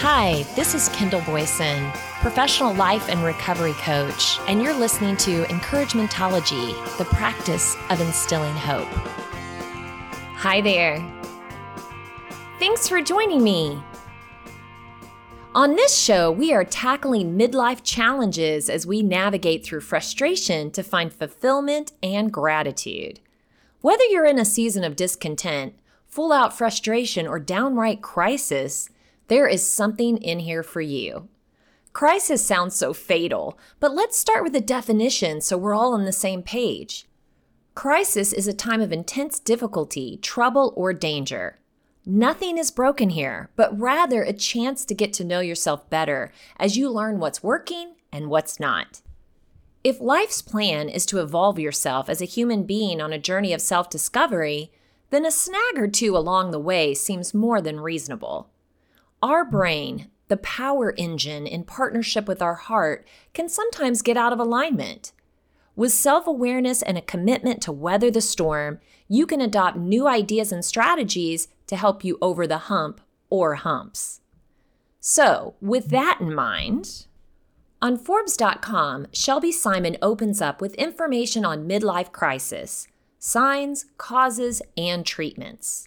Hi, this is Kendall Boyson, professional life and recovery coach, and you're listening to Encouragementology, the practice of instilling hope. Hi there. Thanks for joining me. On this show, we are tackling midlife challenges as we navigate through frustration to find fulfillment and gratitude. Whether you're in a season of discontent, full out frustration, or downright crisis, there is something in here for you. Crisis sounds so fatal, but let's start with a definition so we're all on the same page. Crisis is a time of intense difficulty, trouble, or danger. Nothing is broken here, but rather a chance to get to know yourself better as you learn what's working and what's not. If life's plan is to evolve yourself as a human being on a journey of self discovery, then a snag or two along the way seems more than reasonable. Our brain, the power engine in partnership with our heart, can sometimes get out of alignment. With self awareness and a commitment to weather the storm, you can adopt new ideas and strategies to help you over the hump or humps. So, with that in mind, on Forbes.com, Shelby Simon opens up with information on midlife crisis, signs, causes, and treatments.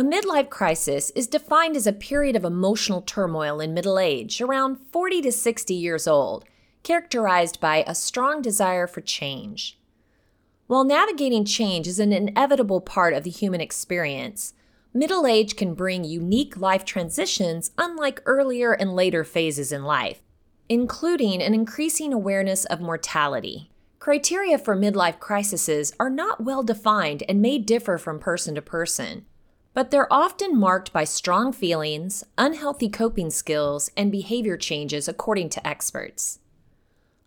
A midlife crisis is defined as a period of emotional turmoil in middle age, around 40 to 60 years old, characterized by a strong desire for change. While navigating change is an inevitable part of the human experience, middle age can bring unique life transitions unlike earlier and later phases in life, including an increasing awareness of mortality. Criteria for midlife crises are not well defined and may differ from person to person, but they're often marked by strong feelings, unhealthy coping skills, and behavior changes, according to experts.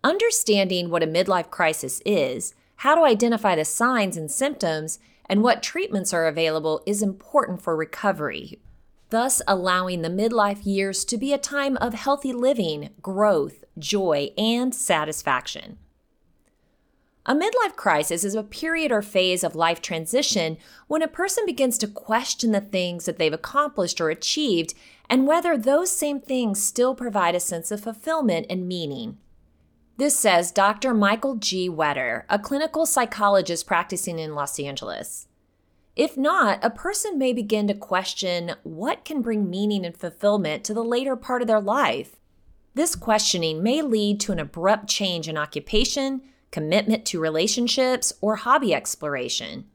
Understanding what a midlife crisis is, how to identify the signs and symptoms, and what treatments are available is important for recovery, thus allowing the midlife years to be a time of healthy living, growth, joy, and satisfaction. A midlife crisis is a period or phase of life transition when a person begins to question the things that they've accomplished or achieved and whether those same things still provide a sense of fulfillment and meaning. This says Dr. Michael G. Wetter, a clinical psychologist practicing in Los Angeles. If not, a person may begin to question what can bring meaning and fulfillment to the later part of their life. This questioning may lead to an abrupt change in occupation, commitment to relationships, or hobby exploration.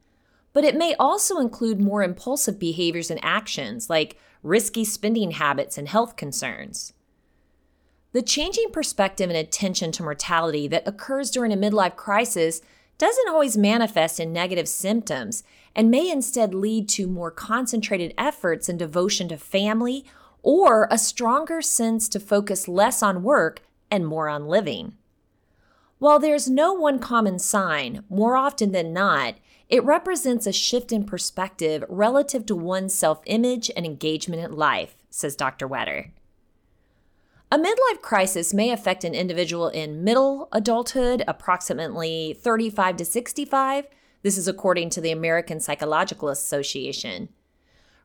But it may also include more impulsive behaviors and actions like risky spending habits and health concerns. The changing perspective and attention to mortality that occurs during a midlife crisis doesn't always manifest in negative symptoms and may instead lead to more concentrated efforts and devotion to family or a stronger sense to focus less on work and more on living. While there's no one common sign, more often than not, it represents a shift in perspective relative to one's self image and engagement in life, says Dr. Wetter. A midlife crisis may affect an individual in middle adulthood, approximately 35 to 65. This is according to the American Psychological Association.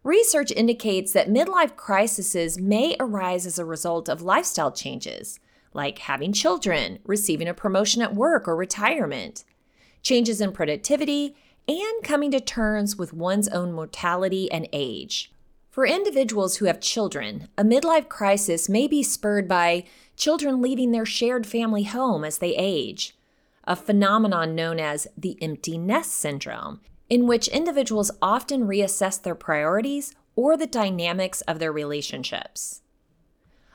Research indicates that midlife crises may arise as a result of lifestyle changes, like having children, receiving a promotion at work or retirement, changes in productivity, and coming to terms with one's own mortality and age. For individuals who have children, a midlife crisis may be spurred by children leaving their shared family home as they age, a phenomenon known as the empty nest syndrome, in which individuals often reassess their priorities or the dynamics of their relationships.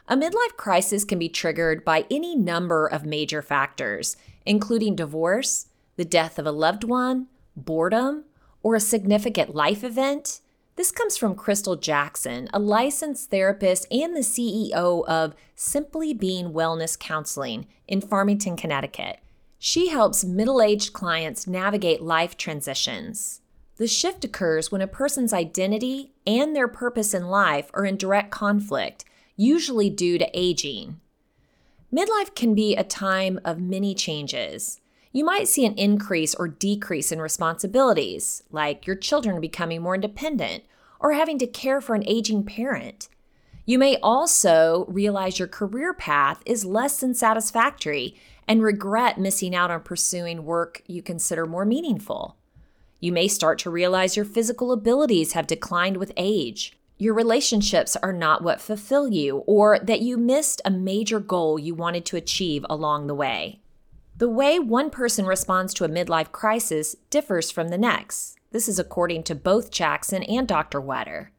A midlife crisis can be triggered by any number of major factors, including divorce, the death of a loved one, boredom, or a significant life event this comes from Crystal Jackson, a licensed therapist and the CEO of Simply Being Wellness Counseling in Farmington, Connecticut. She helps middle aged clients navigate life transitions. The shift occurs when a person's identity and their purpose in life are in direct conflict, usually due to aging. Midlife can be a time of many changes. You might see an increase or decrease in responsibilities, like your children becoming more independent or having to care for an aging parent. You may also realize your career path is less than satisfactory and regret missing out on pursuing work you consider more meaningful. You may start to realize your physical abilities have declined with age. Your relationships are not what fulfill you, or that you missed a major goal you wanted to achieve along the way. The way one person responds to a midlife crisis differs from the next. This is according to both Jackson and Dr. Wetter.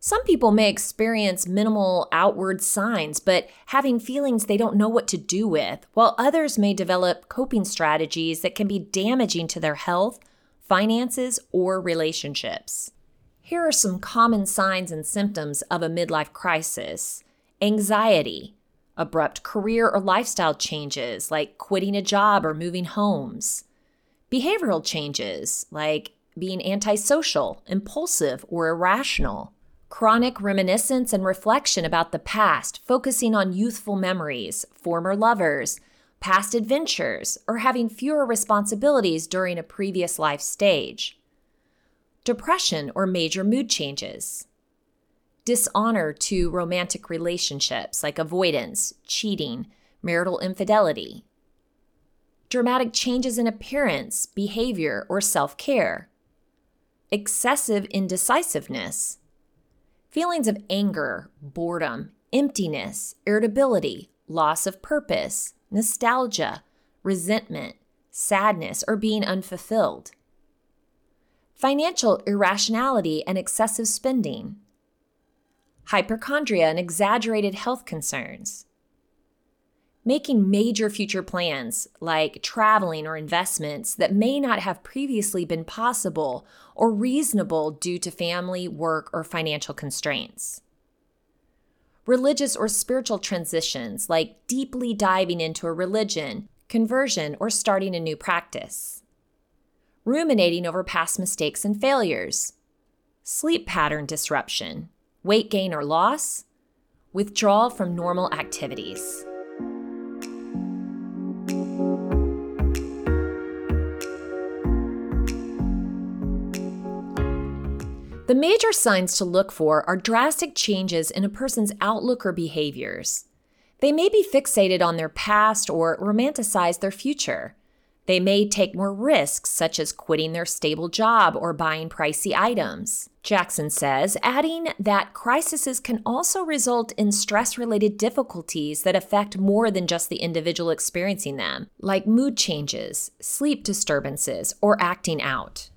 Some people may experience minimal outward signs, but having feelings they don't know what to do with, while others may develop coping strategies that can be damaging to their health, finances, or relationships. Here are some common signs and symptoms of a midlife crisis. Anxiety, abrupt career or lifestyle changes like quitting a job or moving homes, behavioral changes like being antisocial, impulsive, or irrational, chronic reminiscence and reflection about the past, focusing on youthful memories, former lovers, past adventures, or having fewer responsibilities during a previous life stage, depression or major mood changes. Dishonor to romantic relationships like avoidance, cheating, marital infidelity, dramatic changes in appearance, behavior, or self care, excessive indecisiveness, feelings of anger, boredom, emptiness, irritability, loss of purpose, nostalgia, resentment, sadness, or being unfulfilled. Financial irrationality and excessive spending, hypochondria, and exaggerated health concerns. Making major future plans like traveling or investments that may not have previously been possible or reasonable due to family, work, or financial constraints. Religious or spiritual transitions like deeply diving into a religion, conversion, or starting a new practice. Ruminating over past mistakes and failures. Sleep pattern disruption weight gain or loss, withdrawal from normal activities. The major signs to look for are drastic changes in a person's outlook or behaviors. They may be fixated on their past or romanticize their future. They may take more risks, such as quitting their stable job or buying pricey items. Jackson says, adding that crises can also result in stress related difficulties that affect more than just the individual experiencing them, like mood changes, sleep disturbances, or acting out.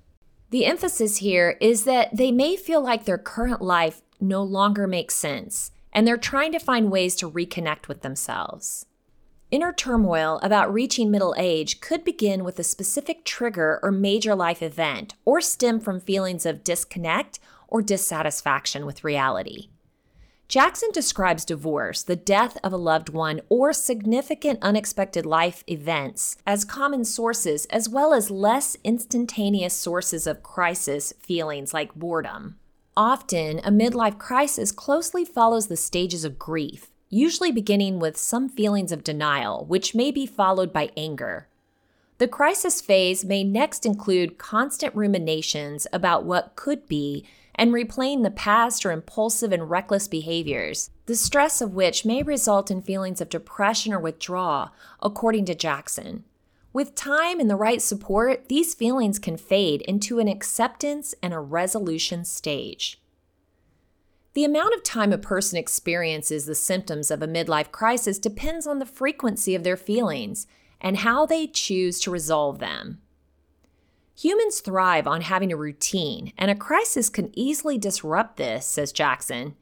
The emphasis here is that they may feel like their current life no longer makes sense, and they're trying to find ways to reconnect with themselves. Inner turmoil about reaching middle age could begin with a specific trigger or major life event, or stem from feelings of disconnect or dissatisfaction with reality. Jackson describes divorce, the death of a loved one, or significant unexpected life events as common sources, as well as less instantaneous sources of crisis feelings like boredom. Often, a midlife crisis closely follows the stages of grief, usually beginning with some feelings of denial, which may be followed by anger. The crisis phase may next include constant ruminations about what could be and replaying the past or impulsive and reckless behaviors, the stress of which may result in feelings of depression or withdrawal, according to Jackson. With time and the right support, these feelings can fade into an acceptance and a resolution stage. The amount of time a person experiences the symptoms of a midlife crisis depends on the frequency of their feelings and how they choose to resolve them. Humans thrive on having a routine, and a crisis can easily disrupt this, says Jackson.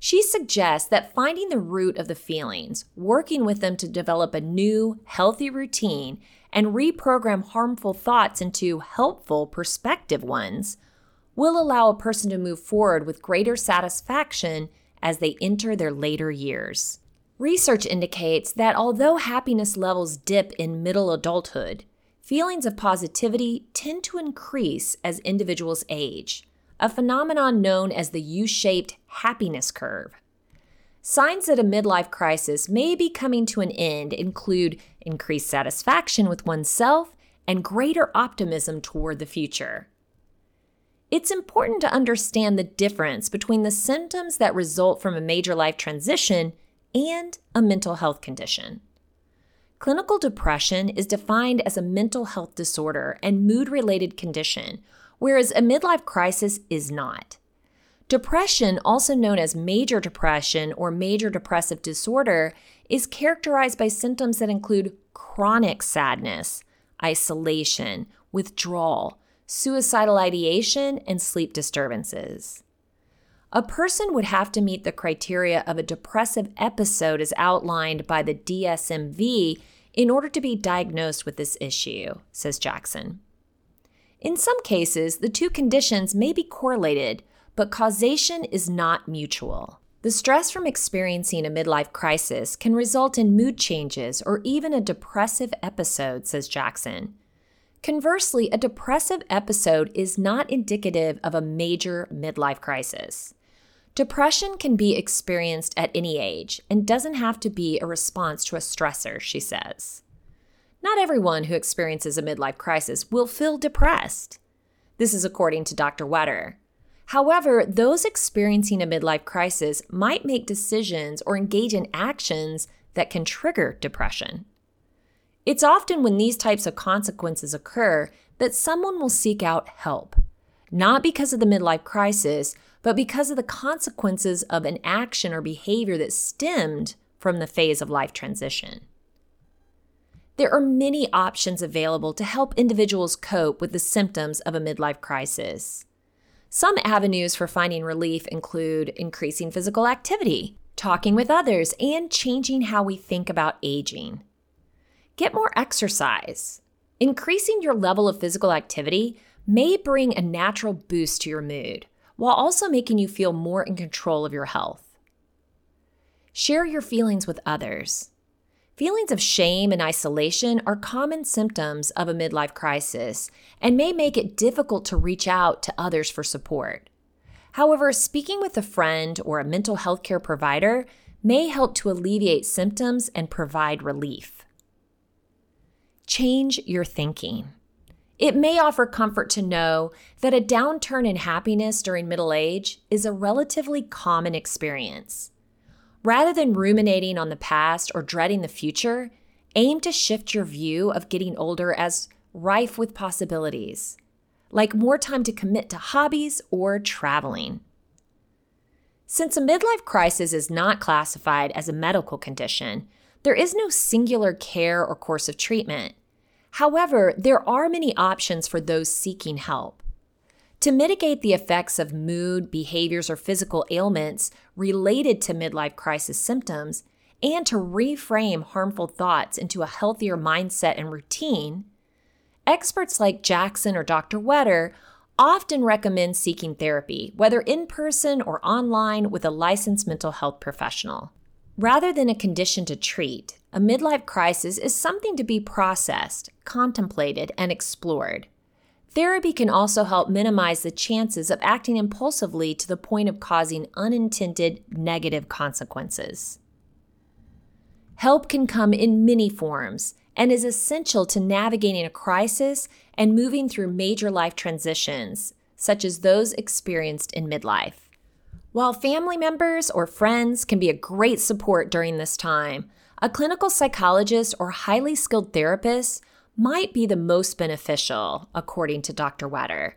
She suggests that finding the root of the feelings, working with them to develop a new, healthy routine, and reprogram harmful thoughts into helpful, perspective ones will allow a person to move forward with greater satisfaction as they enter their later years. Research indicates that although happiness levels dip in middle adulthood, feelings of positivity tend to increase as individuals age, a phenomenon known as the U shaped happiness curve. Signs that a midlife crisis may be coming to an end include increased satisfaction with oneself and greater optimism toward the future. It's important to understand the difference between the symptoms that result from a major life transition and a mental health condition. Clinical depression is defined as a mental health disorder and mood related condition, whereas a midlife crisis is not. Depression, also known as major depression or major depressive disorder, is characterized by symptoms that include chronic sadness, isolation, withdrawal, suicidal ideation, and sleep disturbances. A person would have to meet the criteria of a depressive episode as outlined by the DSM-V in order to be diagnosed with this issue, says Jackson. In some cases, the two conditions may be correlated, but causation is not mutual. The stress from experiencing a midlife crisis can result in mood changes or even a depressive episode, says Jackson. Conversely, a depressive episode is not indicative of a major midlife crisis. Depression can be experienced at any age and doesn't have to be a response to a stressor, she says. Not everyone who experiences a midlife crisis will feel depressed. This is according to Dr. Wetter. However, those experiencing a midlife crisis might make decisions or engage in actions that can trigger depression. It's often when these types of consequences occur that someone will seek out help, not because of the midlife crisis, but because of the consequences of an action or behavior that stemmed from the phase of life transition. There are many options available to help individuals cope with the symptoms of a midlife crisis. Some avenues for finding relief include increasing physical activity, talking with others, and changing how we think about aging. Get more exercise. Increasing your level of physical activity may bring a natural boost to your mood, while also making you feel more in control of your health. Share your feelings with others. Feelings of shame and isolation are common symptoms of a midlife crisis and may make it difficult to reach out to others for support. However, speaking with a friend or a mental health care provider may help to alleviate symptoms and provide relief. Change your thinking. It may offer comfort to know that a downturn in happiness during middle age is a relatively common experience. Rather than ruminating on the past or dreading the future, aim to shift your view of getting older as rife with possibilities, like more time to commit to hobbies or traveling. Since a midlife crisis is not classified as a medical condition, there is no singular care or course of treatment. However, there are many options for those seeking help. To mitigate the effects of mood, behaviors, or physical ailments related to midlife crisis symptoms, and to reframe harmful thoughts into a healthier mindset and routine, experts like Jackson or Dr. Wetter often recommend seeking therapy, whether in person or online, with a licensed mental health professional. Rather than a condition to treat, a midlife crisis is something to be processed, contemplated, and explored. Therapy can also help minimize the chances of acting impulsively to the point of causing unintended negative consequences. Help can come in many forms and is essential to navigating a crisis and moving through major life transitions, such as those experienced in midlife. While family members or friends can be a great support during this time, a clinical psychologist or highly skilled therapist might be the most beneficial, according to Dr. Wetter.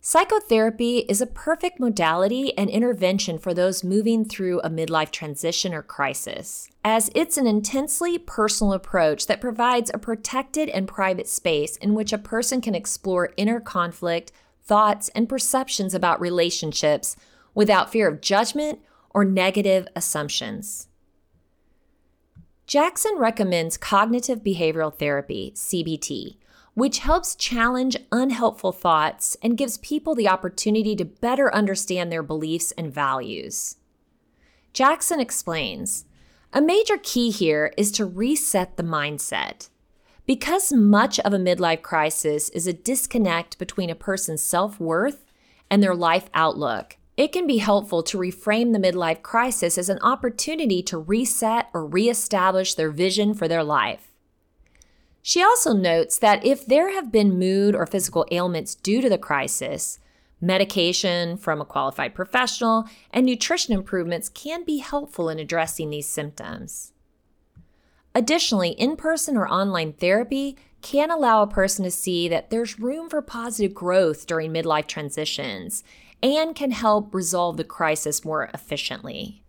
Psychotherapy is a perfect modality and intervention for those moving through a midlife transition or crisis, as it's an intensely personal approach that provides a protected and private space in which a person can explore inner conflict, thoughts, and perceptions about relationships without fear of judgment or negative assumptions. Jackson recommends cognitive behavioral therapy, CBT, which helps challenge unhelpful thoughts and gives people the opportunity to better understand their beliefs and values. Jackson explains A major key here is to reset the mindset. Because much of a midlife crisis is a disconnect between a person's self worth and their life outlook, it can be helpful to reframe the midlife crisis as an opportunity to reset or reestablish their vision for their life. She also notes that if there have been mood or physical ailments due to the crisis, Medication from a qualified professional and nutrition improvements can be helpful in addressing these symptoms. Additionally, in person or online therapy can allow a person to see that there's room for positive growth during midlife transitions and can help resolve the crisis more efficiently.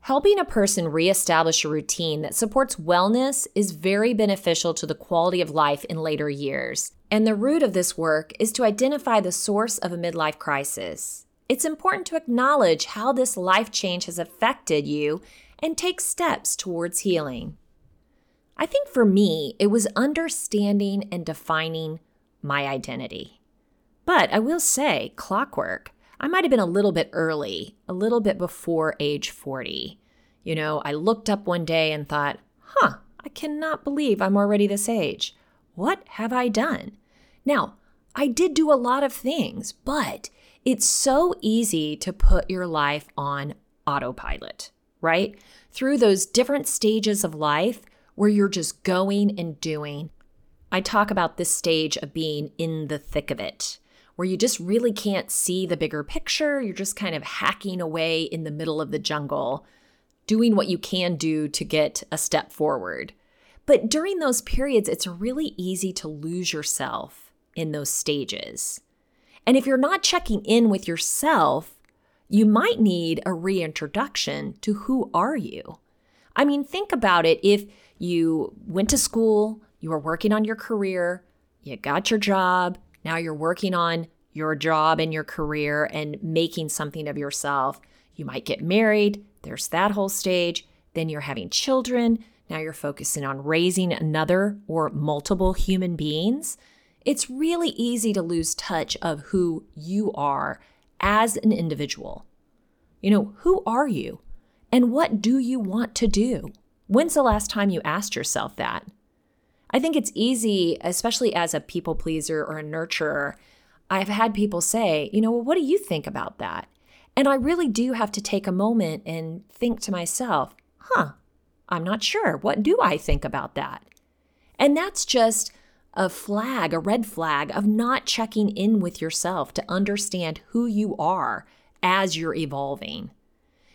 Helping a person reestablish a routine that supports wellness is very beneficial to the quality of life in later years. And the root of this work is to identify the source of a midlife crisis. It's important to acknowledge how this life change has affected you and take steps towards healing. I think for me, it was understanding and defining my identity. But I will say, clockwork, I might have been a little bit early, a little bit before age 40. You know, I looked up one day and thought, huh, I cannot believe I'm already this age. What have I done? Now, I did do a lot of things, but it's so easy to put your life on autopilot, right? Through those different stages of life, where you're just going and doing. I talk about this stage of being in the thick of it, where you just really can't see the bigger picture. You're just kind of hacking away in the middle of the jungle, doing what you can do to get a step forward. But during those periods, it's really easy to lose yourself in those stages. And if you're not checking in with yourself, you might need a reintroduction to who are you? I mean, think about it. If you went to school, you were working on your career, you got your job, now you're working on your job and your career and making something of yourself. You might get married, there's that whole stage. Then you're having children. Now you're focusing on raising another or multiple human beings. It's really easy to lose touch of who you are as an individual. You know, who are you? And what do you want to do? When's the last time you asked yourself that? I think it's easy, especially as a people pleaser or a nurturer. I've had people say, you know, well, what do you think about that? And I really do have to take a moment and think to myself, huh, I'm not sure. What do I think about that? And that's just a flag, a red flag of not checking in with yourself to understand who you are as you're evolving.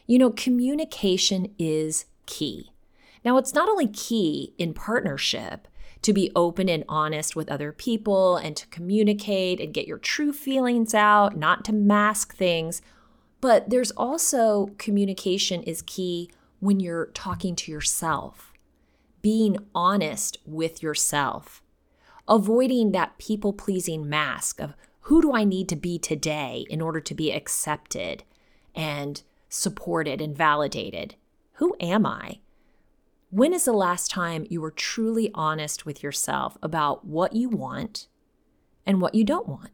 You know, communication is key. Now, it's not only key in partnership to be open and honest with other people and to communicate and get your true feelings out, not to mask things, but there's also communication is key when you're talking to yourself, being honest with yourself, avoiding that people pleasing mask of who do I need to be today in order to be accepted and supported and validated? Who am I? When is the last time you were truly honest with yourself about what you want and what you don't want?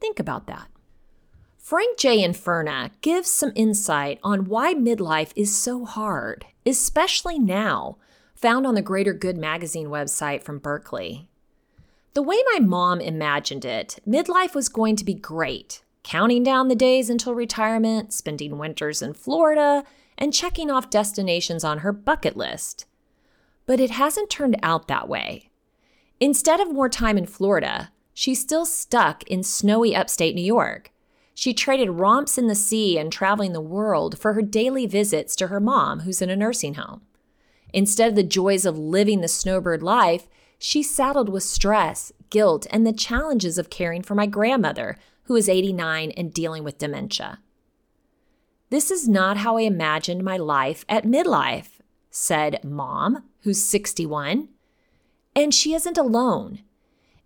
Think about that. Frank J. Infurna gives some insight on why midlife is so hard, especially now, found on the Greater Good magazine website from Berkeley. The way my mom imagined it, midlife was going to be great, counting down the days until retirement, spending winters in Florida, and checking off destinations on her bucket list. But it hasn't turned out that way. Instead of more time in Florida, she's still stuck in snowy upstate New York. She traded romps in the sea and traveling the world for her daily visits to her mom, who's in a nursing home. Instead of the joys of living the snowbird life, she saddled with stress, guilt, and the challenges of caring for my grandmother, who is 89 and dealing with dementia. This is not how I imagined my life at midlife, said Mom, who's 61. And she isn't alone.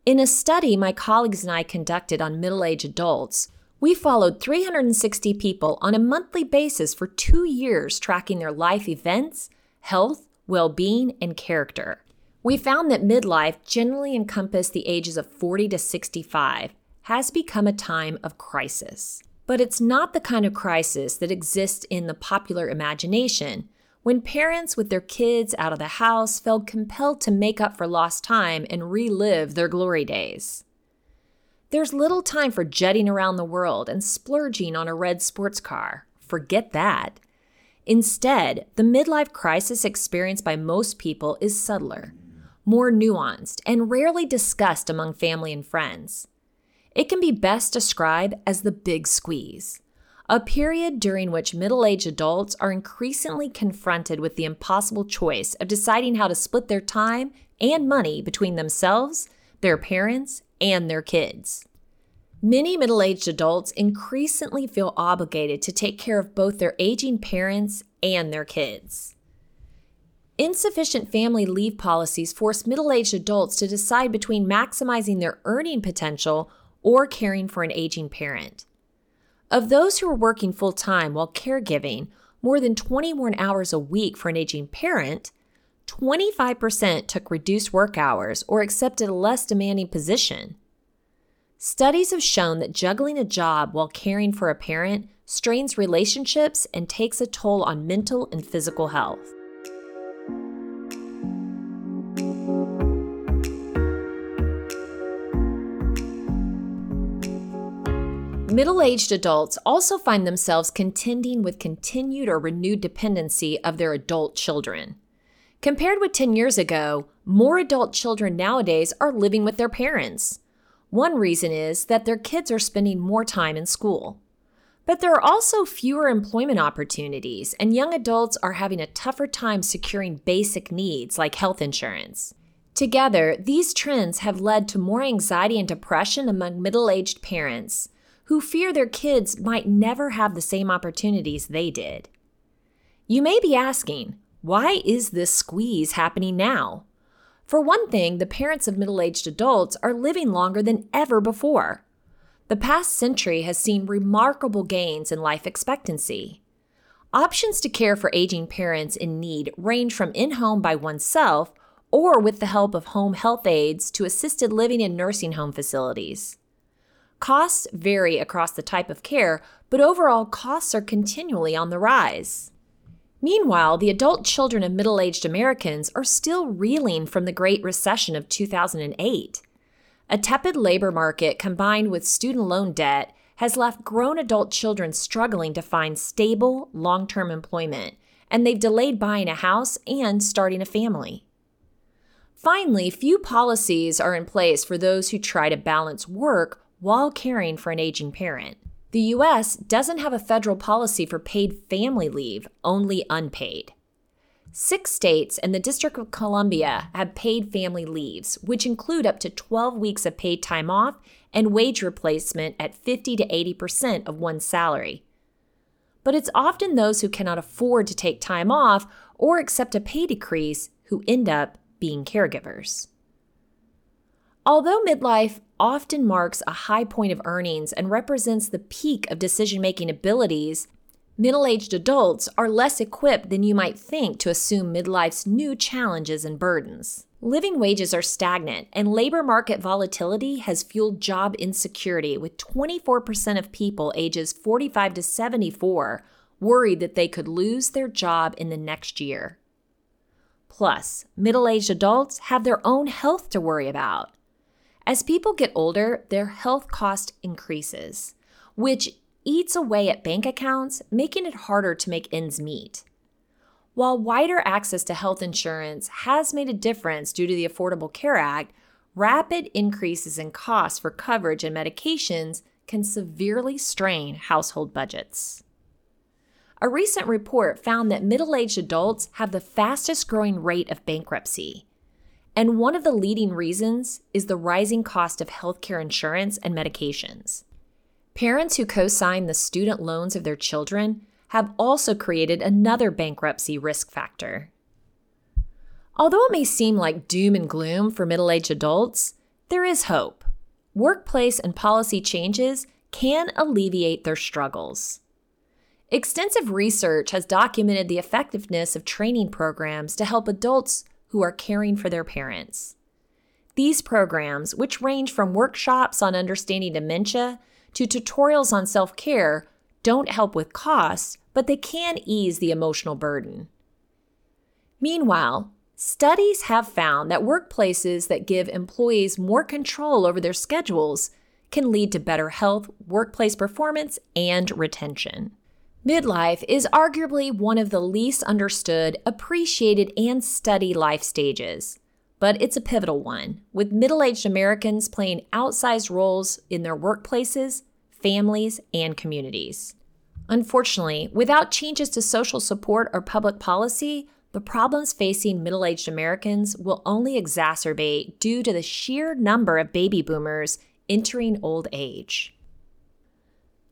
In a study my colleagues and I conducted on middle aged adults, we followed 360 people on a monthly basis for two years, tracking their life events, health, well being, and character. We found that midlife, generally encompassed the ages of 40 to 65, has become a time of crisis. But it's not the kind of crisis that exists in the popular imagination when parents with their kids out of the house felt compelled to make up for lost time and relive their glory days. There's little time for jetting around the world and splurging on a red sports car. Forget that. Instead, the midlife crisis experienced by most people is subtler, more nuanced, and rarely discussed among family and friends. It can be best described as the big squeeze, a period during which middle aged adults are increasingly confronted with the impossible choice of deciding how to split their time and money between themselves, their parents, and their kids. Many middle aged adults increasingly feel obligated to take care of both their aging parents and their kids. Insufficient family leave policies force middle aged adults to decide between maximizing their earning potential or caring for an aging parent. Of those who are working full time while caregiving more than 21 hours a week for an aging parent, 25% took reduced work hours or accepted a less demanding position. Studies have shown that juggling a job while caring for a parent strains relationships and takes a toll on mental and physical health. Middle aged adults also find themselves contending with continued or renewed dependency of their adult children. Compared with 10 years ago, more adult children nowadays are living with their parents. One reason is that their kids are spending more time in school. But there are also fewer employment opportunities, and young adults are having a tougher time securing basic needs like health insurance. Together, these trends have led to more anxiety and depression among middle aged parents who fear their kids might never have the same opportunities they did. You may be asking, why is this squeeze happening now? For one thing, the parents of middle aged adults are living longer than ever before. The past century has seen remarkable gains in life expectancy. Options to care for aging parents in need range from in home by oneself or with the help of home health aides to assisted living in nursing home facilities. Costs vary across the type of care, but overall costs are continually on the rise. Meanwhile, the adult children of middle aged Americans are still reeling from the Great Recession of 2008. A tepid labor market combined with student loan debt has left grown adult children struggling to find stable, long term employment, and they've delayed buying a house and starting a family. Finally, few policies are in place for those who try to balance work while caring for an aging parent. The US doesn't have a federal policy for paid family leave, only unpaid. Six states and the District of Columbia have paid family leaves, which include up to 12 weeks of paid time off and wage replacement at 50 to 80% of one's salary. But it's often those who cannot afford to take time off or accept a pay decrease who end up being caregivers. Although midlife often marks a high point of earnings and represents the peak of decision making abilities, middle aged adults are less equipped than you might think to assume midlife's new challenges and burdens. Living wages are stagnant, and labor market volatility has fueled job insecurity, with 24% of people ages 45 to 74 worried that they could lose their job in the next year. Plus, middle aged adults have their own health to worry about. As people get older, their health cost increases, which eats away at bank accounts, making it harder to make ends meet. While wider access to health insurance has made a difference due to the Affordable Care Act, rapid increases in costs for coverage and medications can severely strain household budgets. A recent report found that middle aged adults have the fastest growing rate of bankruptcy, and one of the leading reasons is the rising cost of healthcare insurance and medications. Parents who co sign the student loans of their children have also created another bankruptcy risk factor. Although it may seem like doom and gloom for middle aged adults, there is hope. Workplace and policy changes can alleviate their struggles. Extensive research has documented the effectiveness of training programs to help adults who are caring for their parents. These programs, which range from workshops on understanding dementia to tutorials on self care, don't help with costs, but they can ease the emotional burden. Meanwhile, studies have found that workplaces that give employees more control over their schedules can lead to better health, workplace performance, and retention. Midlife is arguably one of the least understood, appreciated, and studied life stages. but it's a pivotal one, with middle aged Americans playing outsized roles in their workplaces, families, and communities. Unfortunately, without changes to social support or public policy, the problems facing middle aged Americans will only exacerbate due to the sheer number of baby boomers entering old age.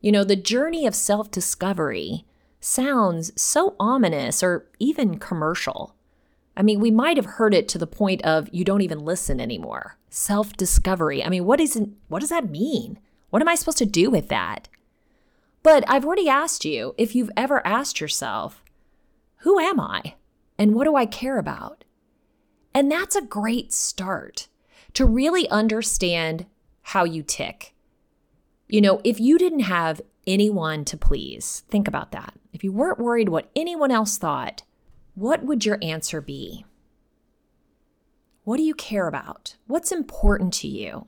You know, the journey of self discovery sounds so ominous or even commercial. I mean, we might have heard it to the point of you don't even listen anymore. Self discovery. I mean, what, is, what does that mean? What am I supposed to do with that? But I've already asked you if you've ever asked yourself, who am I? And what do I care about? And that's a great start to really understand how you tick. You know, if you didn't have anyone to please, think about that. If you weren't worried what anyone else thought, what would your answer be? What do you care about? What's important to you?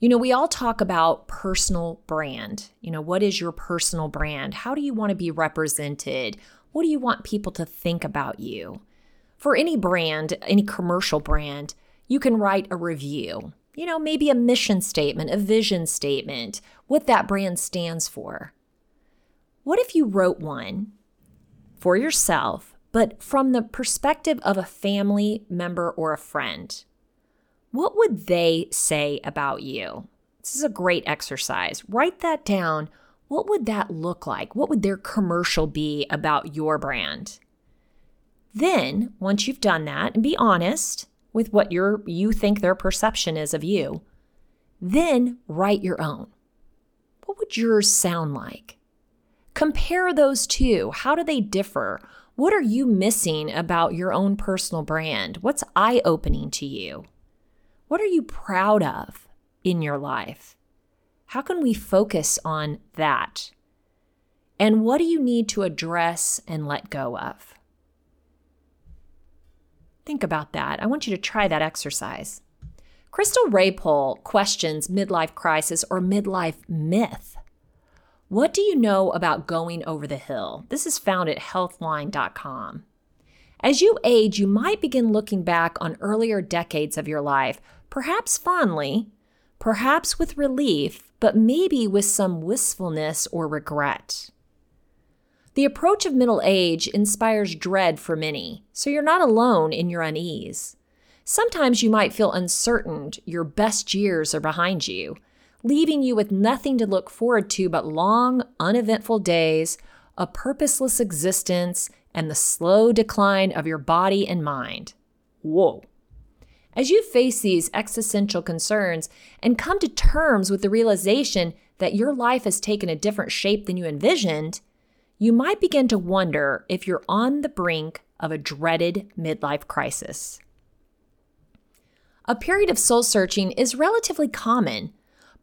You know, we all talk about personal brand. You know, what is your personal brand? How do you want to be represented? What do you want people to think about you? For any brand, any commercial brand, you can write a review. You know, maybe a mission statement, a vision statement, what that brand stands for. What if you wrote one for yourself, but from the perspective of a family member or a friend? what would they say about you? This is a great exercise. Write that down. What would that look like? What would their commercial be about your brand? Then, once you've done that and be honest with what your you think their perception is of you, then write your own. What would yours sound like? Compare those two. How do they differ? What are you missing about your own personal brand? What's eye opening to you? What are you proud of in your life? How can we focus on that? And what do you need to address and let go of? Think about that. I want you to try that exercise. Crystal Raypole questions midlife crisis or midlife myth. What do you know about going over the hill? This is found at healthline.com. As you age, you might begin looking back on earlier decades of your life perhaps fondly, perhaps with relief, but maybe with some wistfulness or regret. The approach of middle age inspires dread for many, so you're not alone in your unease. Sometimes you might feel uncertain your best years are behind you, leaving you with nothing to look forward to but long, uneventful days, a purposeless existence, and the slow decline of your body and mind. Whoa. As you face these existential concerns and come to terms with the realization that your life has taken a different shape than you envisioned, you might begin to wonder if you're on the brink of a dreaded midlife crisis. A period of soul searching is relatively common,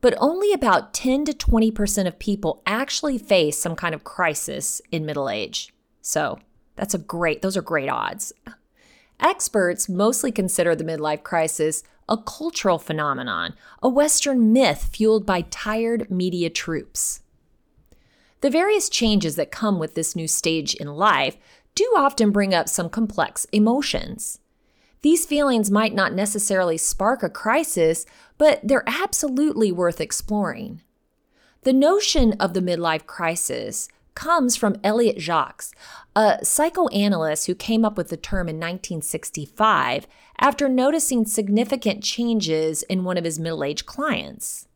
but only about 10 to 20% of people actually face some kind of crisis in middle age. So, that's a great, those are great odds. Experts mostly consider the midlife crisis a cultural phenomenon, a Western myth fueled by tired media troops. The various changes that come with this new stage in life do often bring up some complex emotions. These feelings might not necessarily spark a crisis, but they're absolutely worth exploring. The notion of the midlife crisis comes from Elliott Jaques, a psychoanalyst who came up with the term in 1965 after noticing significant changes in one of his middle aged clients.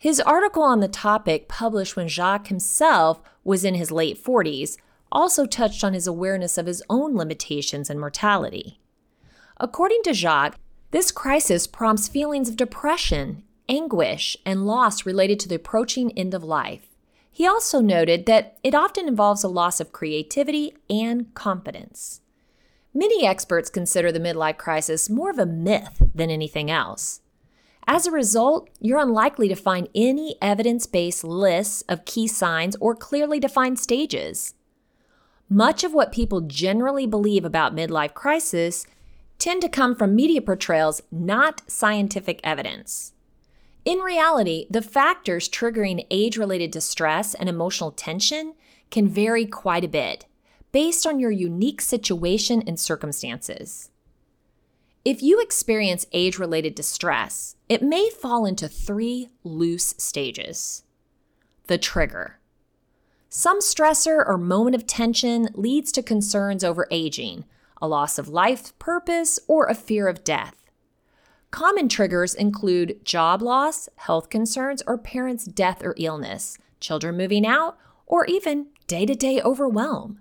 His article on the topic, published when Jaques himself was in his late 40s, also touched on his awareness of his own limitations and mortality. According to Jaques, this crisis prompts feelings of depression, anguish, and loss related to the approaching end of life. He also noted that it often involves a loss of creativity and confidence. Many experts consider the midlife crisis more of a myth than anything else. As a result, you're unlikely to find any evidence based lists of key signs or clearly defined stages. Much of what people generally believe about midlife crisis tend to come from media portrayals, not scientific evidence. In reality, the factors triggering age related distress and emotional tension can vary quite a bit based on your unique situation and circumstances. If you experience age related distress, it may fall into three loose stages. The trigger. Some stressor or moment of tension leads to concerns over aging, a loss of life purpose, or a fear of death. Common triggers include job loss, health concerns, or parents' death or illness, children moving out, or even day to day overwhelm.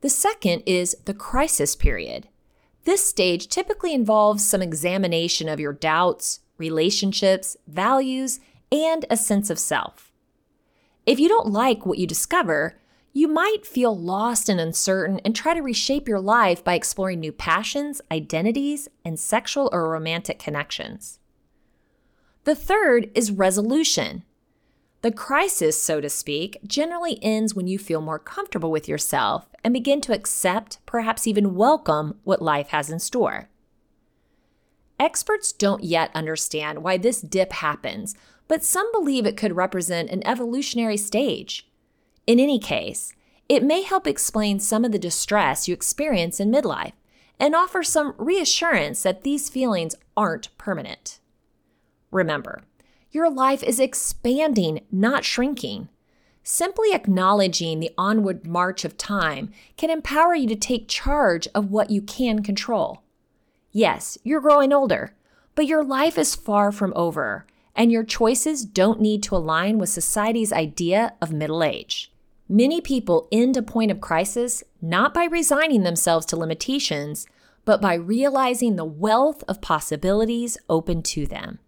The second is the crisis period. This stage typically involves some examination of your doubts, relationships, values, and a sense of self. If you don't like what you discover, you might feel lost and uncertain and try to reshape your life by exploring new passions, identities, and sexual or romantic connections. The third is resolution. The crisis, so to speak, generally ends when you feel more comfortable with yourself and begin to accept, perhaps even welcome, what life has in store. Experts don't yet understand why this dip happens, but some believe it could represent an evolutionary stage. In any case, it may help explain some of the distress you experience in midlife and offer some reassurance that these feelings aren't permanent. Remember, your life is expanding, not shrinking. Simply acknowledging the onward march of time can empower you to take charge of what you can control. Yes, you're growing older, but your life is far from over, and your choices don't need to align with society's idea of middle age. Many people end a point of crisis not by resigning themselves to limitations, but by realizing the wealth of possibilities open to them.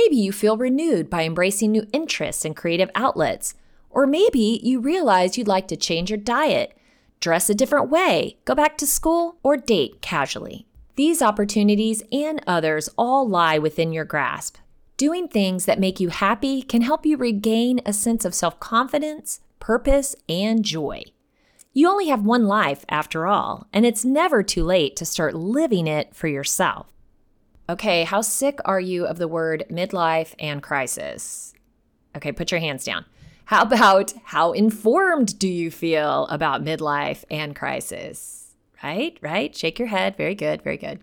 Maybe you feel renewed by embracing new interests and creative outlets, or maybe you realize you'd like to change your diet, dress a different way, go back to school, or date casually. These opportunities and others all lie within your grasp. Doing things that make you happy can help you regain a sense of self confidence, purpose, and joy. You only have one life, after all, and it's never too late to start living it for yourself. Okay, how sick are you of the word midlife and crisis? Okay, put your hands down. How about how informed do you feel about midlife and crisis? Right, right. Shake your head. Very good, very good.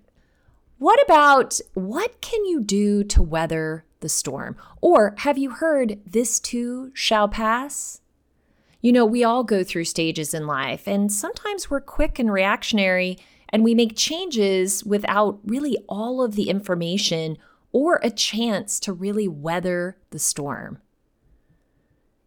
What about what can you do to weather the storm? Or have you heard this too shall pass? You know, we all go through stages in life, and sometimes we're quick and reactionary and we make changes without really all of the information or a chance to really weather the storm.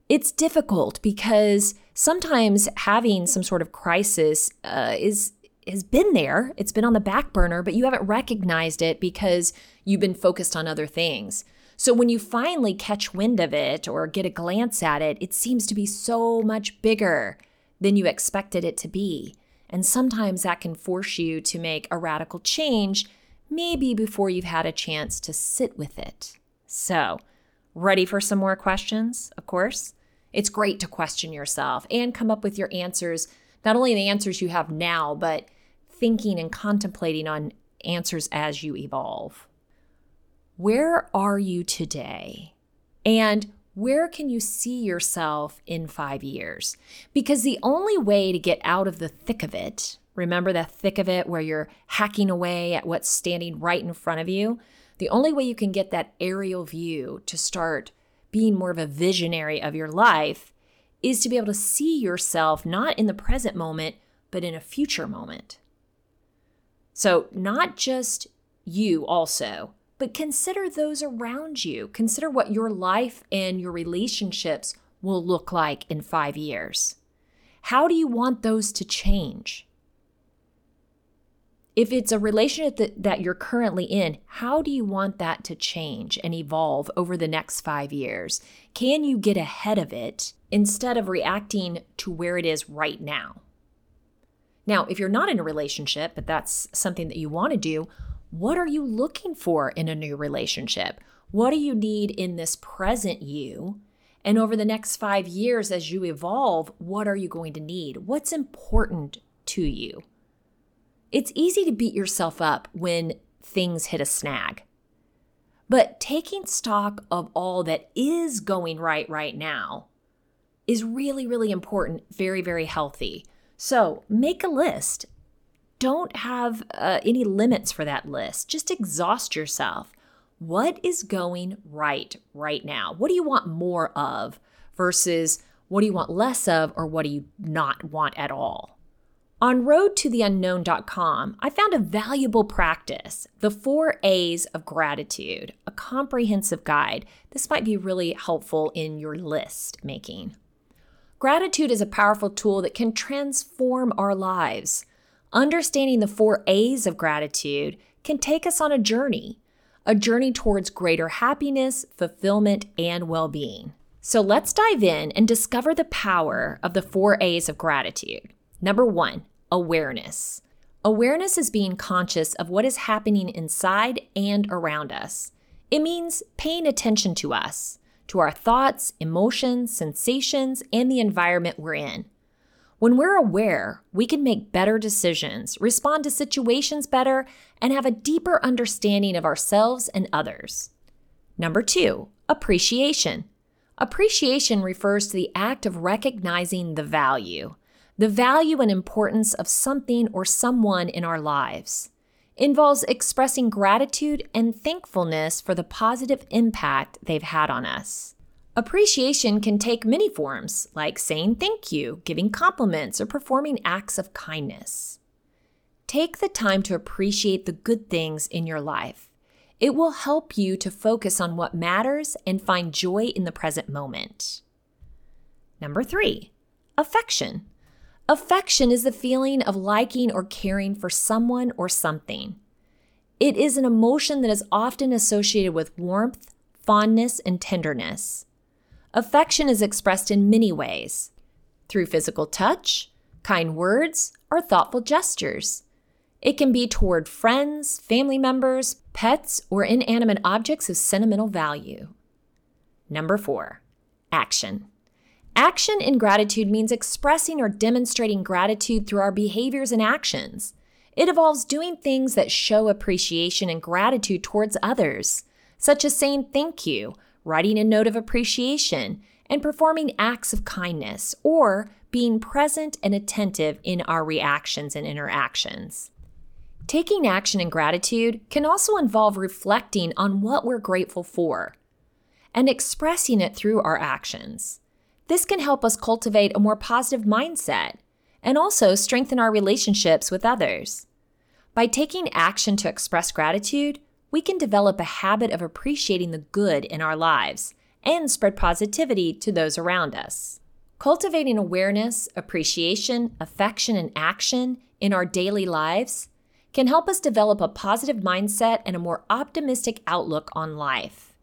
It's difficult because sometimes having some sort of crisis uh, is has been there. It's been on the back burner, but you haven't recognized it because you've been focused on other things. So when you finally catch wind of it or get a glance at it, it seems to be so much bigger than you expected it to be. And sometimes that can force you to make a radical change, maybe before you've had a chance to sit with it. So, ready for some more questions? Of course. It's great to question yourself and come up with your answers, not only the answers you have now, but thinking and contemplating on answers as you evolve. Where are you today? And where can you see yourself in five years? Because the only way to get out of the thick of it, remember the thick of it where you're hacking away at what's standing right in front of you? The only way you can get that aerial view to start being more of a visionary of your life is to be able to see yourself not in the present moment, but in a future moment. So, not just you, also, but consider those around you. Consider what your life and your relationships will look like in five years. How do you want those to change? If it's a relationship that, that you're currently in, how do you want that to change and evolve over the next five years? Can you get ahead of it instead of reacting to where it is right now? Now, if you're not in a relationship, but that's something that you want to do, what are you looking for in a new relationship? What do you need in this present you? And over the next five years, as you evolve, what are you going to need? What's important to you? It's easy to beat yourself up when things hit a snag. But taking stock of all that is going right right now is really, really important, very, very healthy. So make a list don't have uh, any limits for that list. Just exhaust yourself. What is going right right now? What do you want more of versus what do you want less of or what do you not want at all? On roadtotheunknown.com, I found a valuable practice, the four A's of gratitude, a comprehensive guide. This might be really helpful in your list making. Gratitude is a powerful tool that can transform our lives. Understanding the four A's of gratitude can take us on a journey, a journey towards greater happiness, fulfillment, and well being. So let's dive in and discover the power of the four A's of gratitude. Number one, awareness. Awareness is being conscious of what is happening inside and around us. It means paying attention to us, to our thoughts, emotions, sensations, and the environment we're in. When we're aware, we can make better decisions, respond to situations better, and have a deeper understanding of ourselves and others. Number two, appreciation. Appreciation refers to the act of recognizing the value, the value and importance of something or someone in our lives. Involves expressing gratitude and thankfulness for the positive impact they've had on us. Appreciation can take many forms, like saying thank you, giving compliments, or performing acts of kindness. Take the time to appreciate the good things in your life. It will help you to focus on what matters and find joy in the present moment. Number three, affection. Affection is the feeling of liking or caring for someone or something. It is an emotion that is often associated with warmth, fondness, and tenderness. Affection is expressed in many ways through physical touch, kind words, or thoughtful gestures. It can be toward friends, family members, pets, or inanimate objects of sentimental value. Number four, action. Action in gratitude means expressing or demonstrating gratitude through our behaviors and actions. It involves doing things that show appreciation and gratitude towards others, such as saying thank you, writing a note of appreciation, and performing acts of kindness, or being present and attentive in our reactions and interactions. Taking action in gratitude can also involve reflecting on what we're grateful for and expressing it through our actions. This can help us cultivate a more positive mindset and also strengthen our relationships with others. By taking action to express gratitude, we can develop a habit of appreciating the good in our lives and spread positivity to those around us. Cultivating awareness, appreciation, affection, and action in our daily lives can help us develop a positive mindset and a more optimistic outlook on life.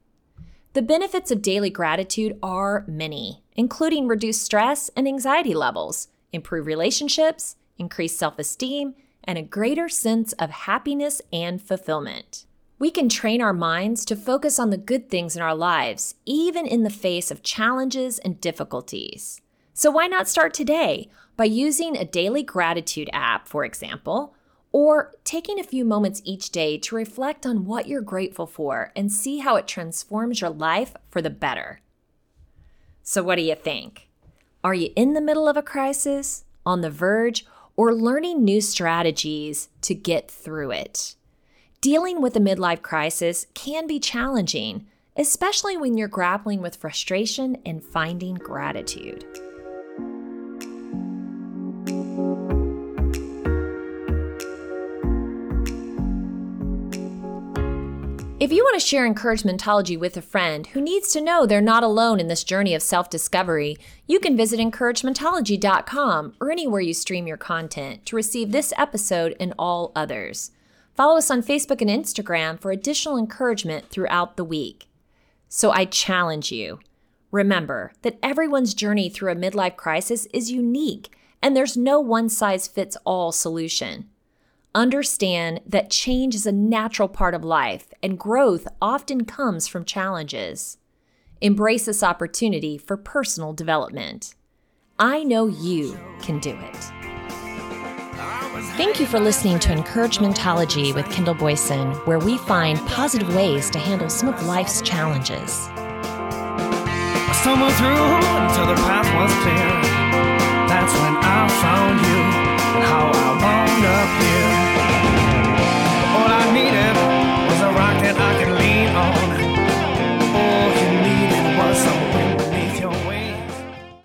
The benefits of daily gratitude are many, including reduced stress and anxiety levels, improved relationships, increased self esteem, and a greater sense of happiness and fulfillment. We can train our minds to focus on the good things in our lives, even in the face of challenges and difficulties. So, why not start today by using a daily gratitude app, for example, or taking a few moments each day to reflect on what you're grateful for and see how it transforms your life for the better. So, what do you think? Are you in the middle of a crisis, on the verge, or learning new strategies to get through it? Dealing with a midlife crisis can be challenging, especially when you're grappling with frustration and finding gratitude. If you want to share encouragementology with a friend who needs to know they're not alone in this journey of self discovery, you can visit encouragementology.com or anywhere you stream your content to receive this episode and all others. Follow us on Facebook and Instagram for additional encouragement throughout the week. So I challenge you remember that everyone's journey through a midlife crisis is unique, and there's no one size fits all solution. Understand that change is a natural part of life and growth often comes from challenges. Embrace this opportunity for personal development. I know you can do it. Thank you for listening to Encouragementology with Kendall Boyson, where we find positive ways to handle some of life's challenges. I stumbled through until the path was